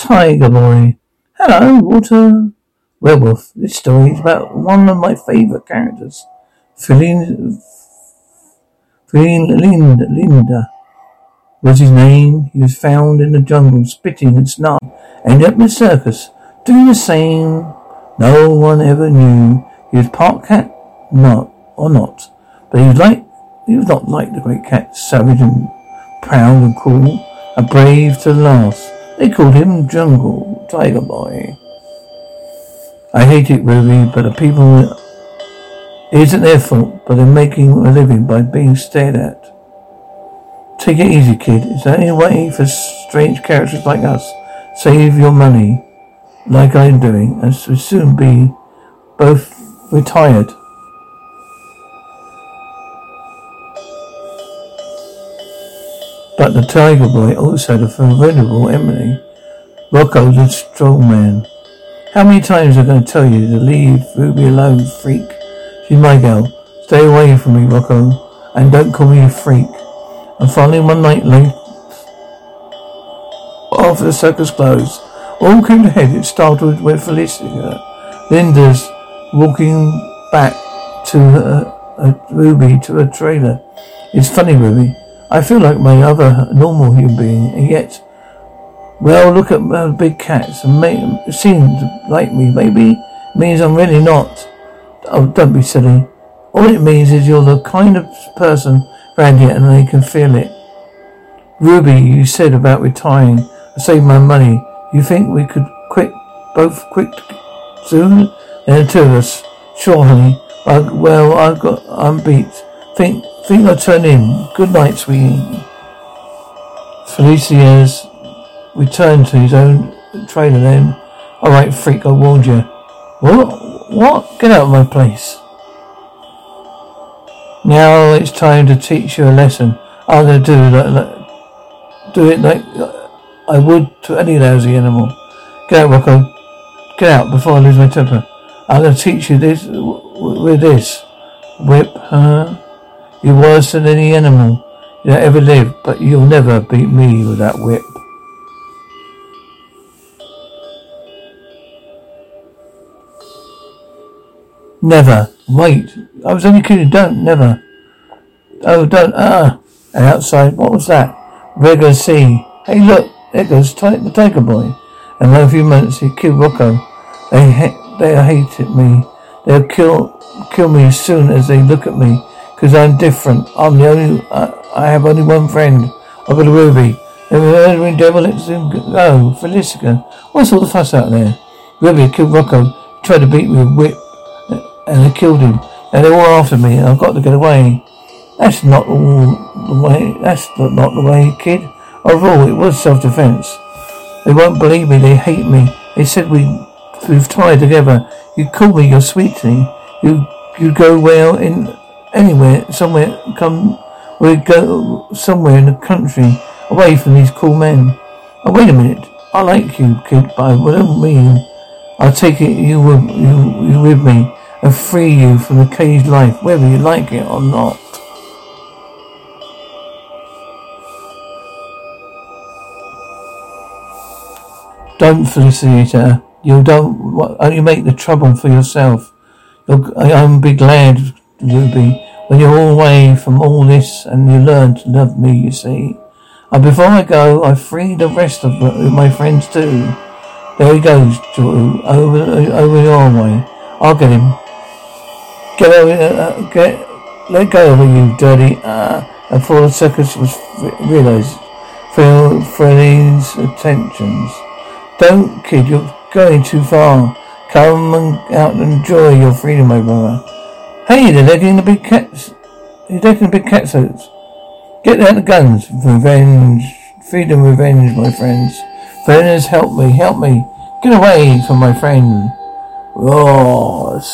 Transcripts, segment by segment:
Tiger Boy. Hello, Walter. Werewolf. This story is about one of my favourite characters. Feline, Linda, Linda was his name. He was found in the jungle, spitting and snarling. Ended up in a circus, doing the same. No one ever knew he was part cat, not or not. But he was like he was not like the great cat, savage and proud and cruel, and brave to the last. They called him Jungle Tiger Boy. I hate it, Ruby, but the people, it isn't their fault, but they're making a living by being stared at. Take it easy, kid. There any way for strange characters like us save your money, like I'm doing, and soon be both retired? But the Tiger Boy also a formidable enemy, Rocco the Strong Man. How many times am I going to tell you to leave Ruby alone, freak? She's my girl. Stay away from me, Rocco, and don't call me a freak. And finally, one night late, after the circus closed, all came to head. It started with Felicia. Linda's walking back to her, uh, Ruby to her trailer. It's funny, Ruby. I feel like my other normal human being, and yet, well, look at uh, big cats and them seem like me. Maybe means I'm really not. Oh, don't be silly. All it means is you're the kind of person around here, and they can feel it. Ruby, you said about retiring. I saved my money. You think we could quit, both quit soon? And the two of us. Sure, honey. I, well, I've got, I'm beat. Think Think I'll turn in. Good night, sweetie. Felicia's returned to his own trailer then. Alright, freak, I warned you. What? What? Get out of my place. Now it's time to teach you a lesson. I'm gonna do it like, like do it like I would to any lousy animal. Get out, Rocco. Get out before I lose my temper. I'm gonna teach you this with this. Whip, huh? You're worse than any animal that ever lived, but you'll never beat me with that whip. Never. Wait. I was only kidding. Don't. Never. Oh, don't. Ah. And outside, what was that? Regular sea. Hey, look. There goes the tiger boy. And in a few minutes, he killed Rocco. They ha- they hated me. They'll kill kill me as soon as they look at me. Because I'm different. I'm the only, I have only one friend. I've got a Ruby. The murdering devil lets him go. Felicia. What's all the fuss out there? Ruby killed Rocco. Tried to beat me with a whip. And they killed him. And they're all after me. And I've got to get away. That's not the way. That's not the way, kid. Overall, it was self-defense. They won't believe me. They hate me. They said we, we've tied together. You call me your sweetie. You, you go well in anywhere, somewhere, come, we go somewhere in the country, away from these cool men. Oh, wait a minute. I like you, kid, but I don't mean I'll take it you with, you, you with me and free you from the caged life, whether you like it or not. Don't felicitate. You don't only make the trouble for yourself. I'm be glad Ruby, when you're away from all this and you learn to love me, you see. And before I go, I free the rest of my friends too. There he goes, Drew, over, over your way. I'll get him. Get over, uh, uh get, let go of you, dirty, uh, and before the circus was realized, feel Freddy's attentions. Don't, kid, you're going too far. Come and out and enjoy your freedom, my brother. Hey, they're taking the big cats. They're taking the big cat suits. Get out the guns. Revenge. Freedom, revenge, my friends. Friends, help me, help me. Get away from my friend. Ross.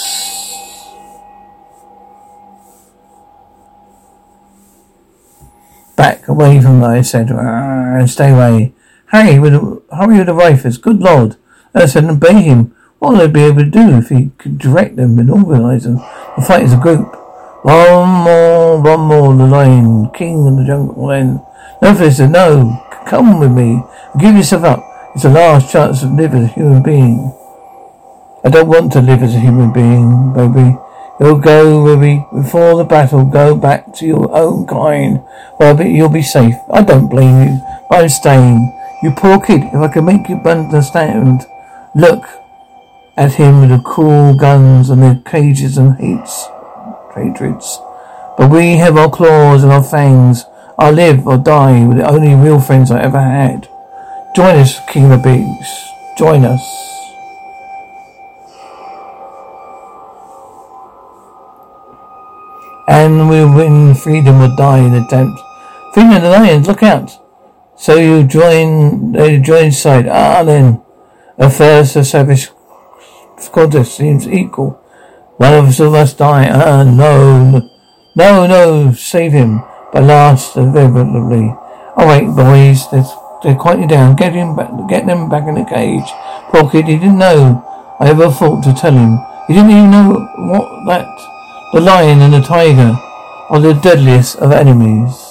Back away from I said, and stay away. Hurry with hurry with the rifles. Good Lord. I said, obey him. What will they be able to do if he could direct them and organize them to fight as a group? One more, one more, the lion, king of the jungle then. No, Felicia, no. Come with me. Give yourself up. It's the last chance to live as a human being. I don't want to live as a human being, baby. You'll go, Ruby, before the battle, go back to your own kind. Well, you'll be safe. I don't blame you, I'm staying. You poor kid, if I can make you understand. Look at him with the cool guns and the cages and hates, hatreds. But we have our claws and our fangs. I live or die with the only real friends I ever had. Join us, King of the Beasts. Join us. And we'll win freedom or die in attempt. Freedom of the Lions, look out! So you join, they join side. Ah, then. A savage contest seems equal. One of us must die. Ah, no. No, no, save him. But last, inevitably. Oh wait, boys, they're, they're down. Get him back, get them back in the cage. Poor kid, he didn't know. I ever thought to tell him. He didn't even know what that, the lion and the tiger are the deadliest of enemies.